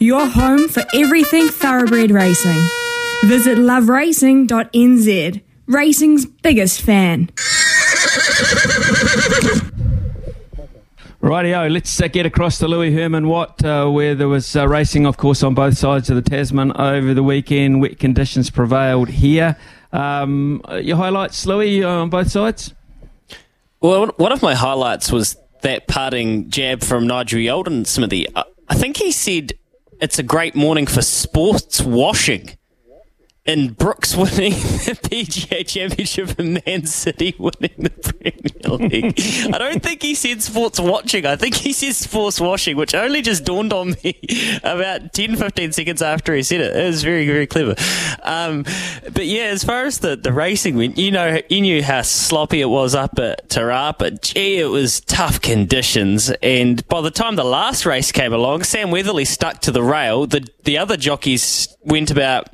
Your home for everything thoroughbred racing. Visit loveracing.nz, racing's biggest fan. Rightio, let's uh, get across to Louis Herman Watt, uh, where there was uh, racing, of course, on both sides of the Tasman over the weekend. Wet conditions prevailed here. Um, your highlights, Louis, on both sides? Well, one of my highlights was that parting jab from Nigel Yalden, Smithy. I think he said it's a great morning for sports washing and Brooks winning the PGA Championship and Man City winning the Premier League. I don't think he said sports watching. I think he said sports washing, which only just dawned on me about 10, 15 seconds after he said it. It was very, very clever. Um, but yeah, as far as the, the racing went, you know, you knew how sloppy it was up at Te Rapa. Gee, it was tough conditions. And by the time the last race came along, Sam Weatherley stuck to the rail. The, the other jockeys went about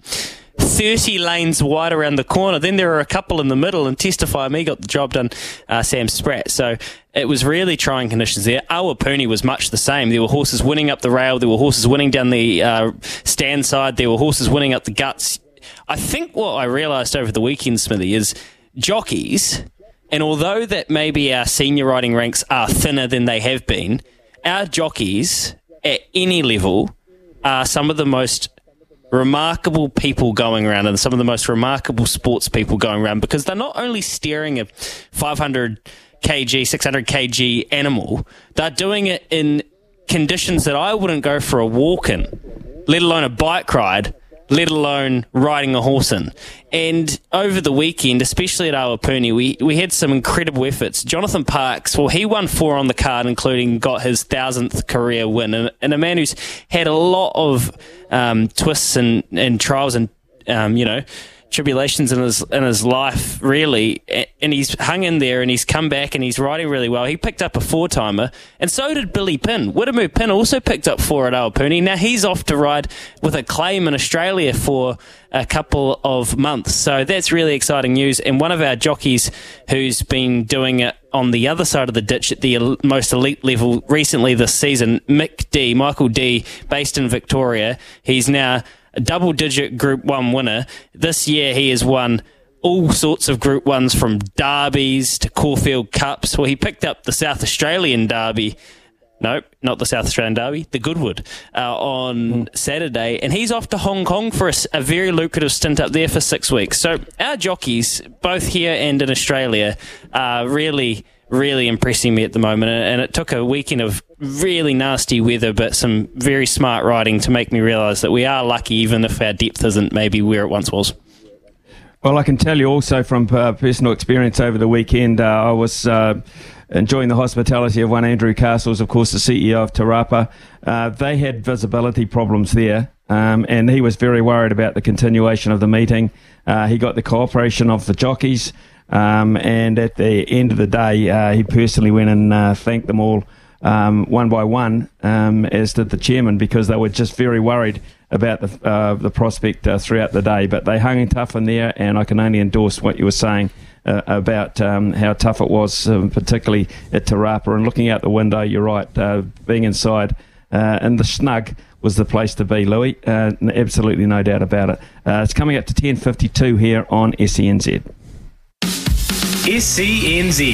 30 lanes wide around the corner. Then there were a couple in the middle, and Testify Me got the job done, uh, Sam Spratt. So it was really trying conditions there. Awapuni was much the same. There were horses winning up the rail, there were horses winning down the uh, stand side, there were horses winning up the guts. I think what I realised over the weekend, Smithy, is jockeys, and although that maybe our senior riding ranks are thinner than they have been, our jockeys at any level are some of the most remarkable people going around and some of the most remarkable sports people going around because they're not only steering a 500 kg, 600 kg animal, they're doing it in conditions that I wouldn't go for a walk in, let alone a bike ride let alone riding a horse in. And over the weekend, especially at Awapuni, we, we had some incredible efforts. Jonathan Parkes, well, he won four on the card, including got his thousandth career win. And, and a man who's had a lot of um, twists and, and trials and, um, you know, tribulations in his in his life, really, and he's hung in there and he's come back and he's riding really well. He picked up a four timer, and so did Billy Pinn. Wiremu Pinn also picked up four at Awapuni. Now he's off to ride with a claim in Australia for a couple of months. So that's really exciting news. And one of our jockeys who's been doing it on the other side of the ditch at the most elite level recently this season, Mick Dee, Michael Dee, based in Victoria. He's now a double digit Group 1 winner. This year he has won all sorts of Group 1s from derbies to Caulfield Cups. Well, he picked up the South Australian Derby. No, not the South Australian Derby, the Goodwood, uh, on mm. Saturday. And he's off to Hong Kong for a, a, very lucrative stint up there for six weeks. So our jockeys, both here and in Australia, are really really impressing me at the moment. And it took a weekend of really nasty weather, but some very smart riding to make me realise that we are lucky, even if our depth isn't maybe where it once was. Well, I can tell you also from uh, personal experience over the weekend, uh, I was. Uh, enjoying the hospitality of one Andrew Castles, of course, the CEO of Te Rapa. Uh, they had visibility problems there, um, and he was very worried about the continuation of the meeting. Uh, he got the cooperation of the jockeys. Um, and at the end of the day, uh, he personally went and uh, thanked them all um, one by one, um, as did the chairman, because they were just very worried about the uh, the prospect uh, throughout the day. But they hung in tough in there, and I can only endorse what you were saying. Uh, about um, how tough it was, um, particularly at Te Rapa, And looking out the window, you're right, uh, being inside and the snug was the place to be, Louis. absolutely no doubt about it. it's coming up to 10.52 here on SENZ. SCNZ.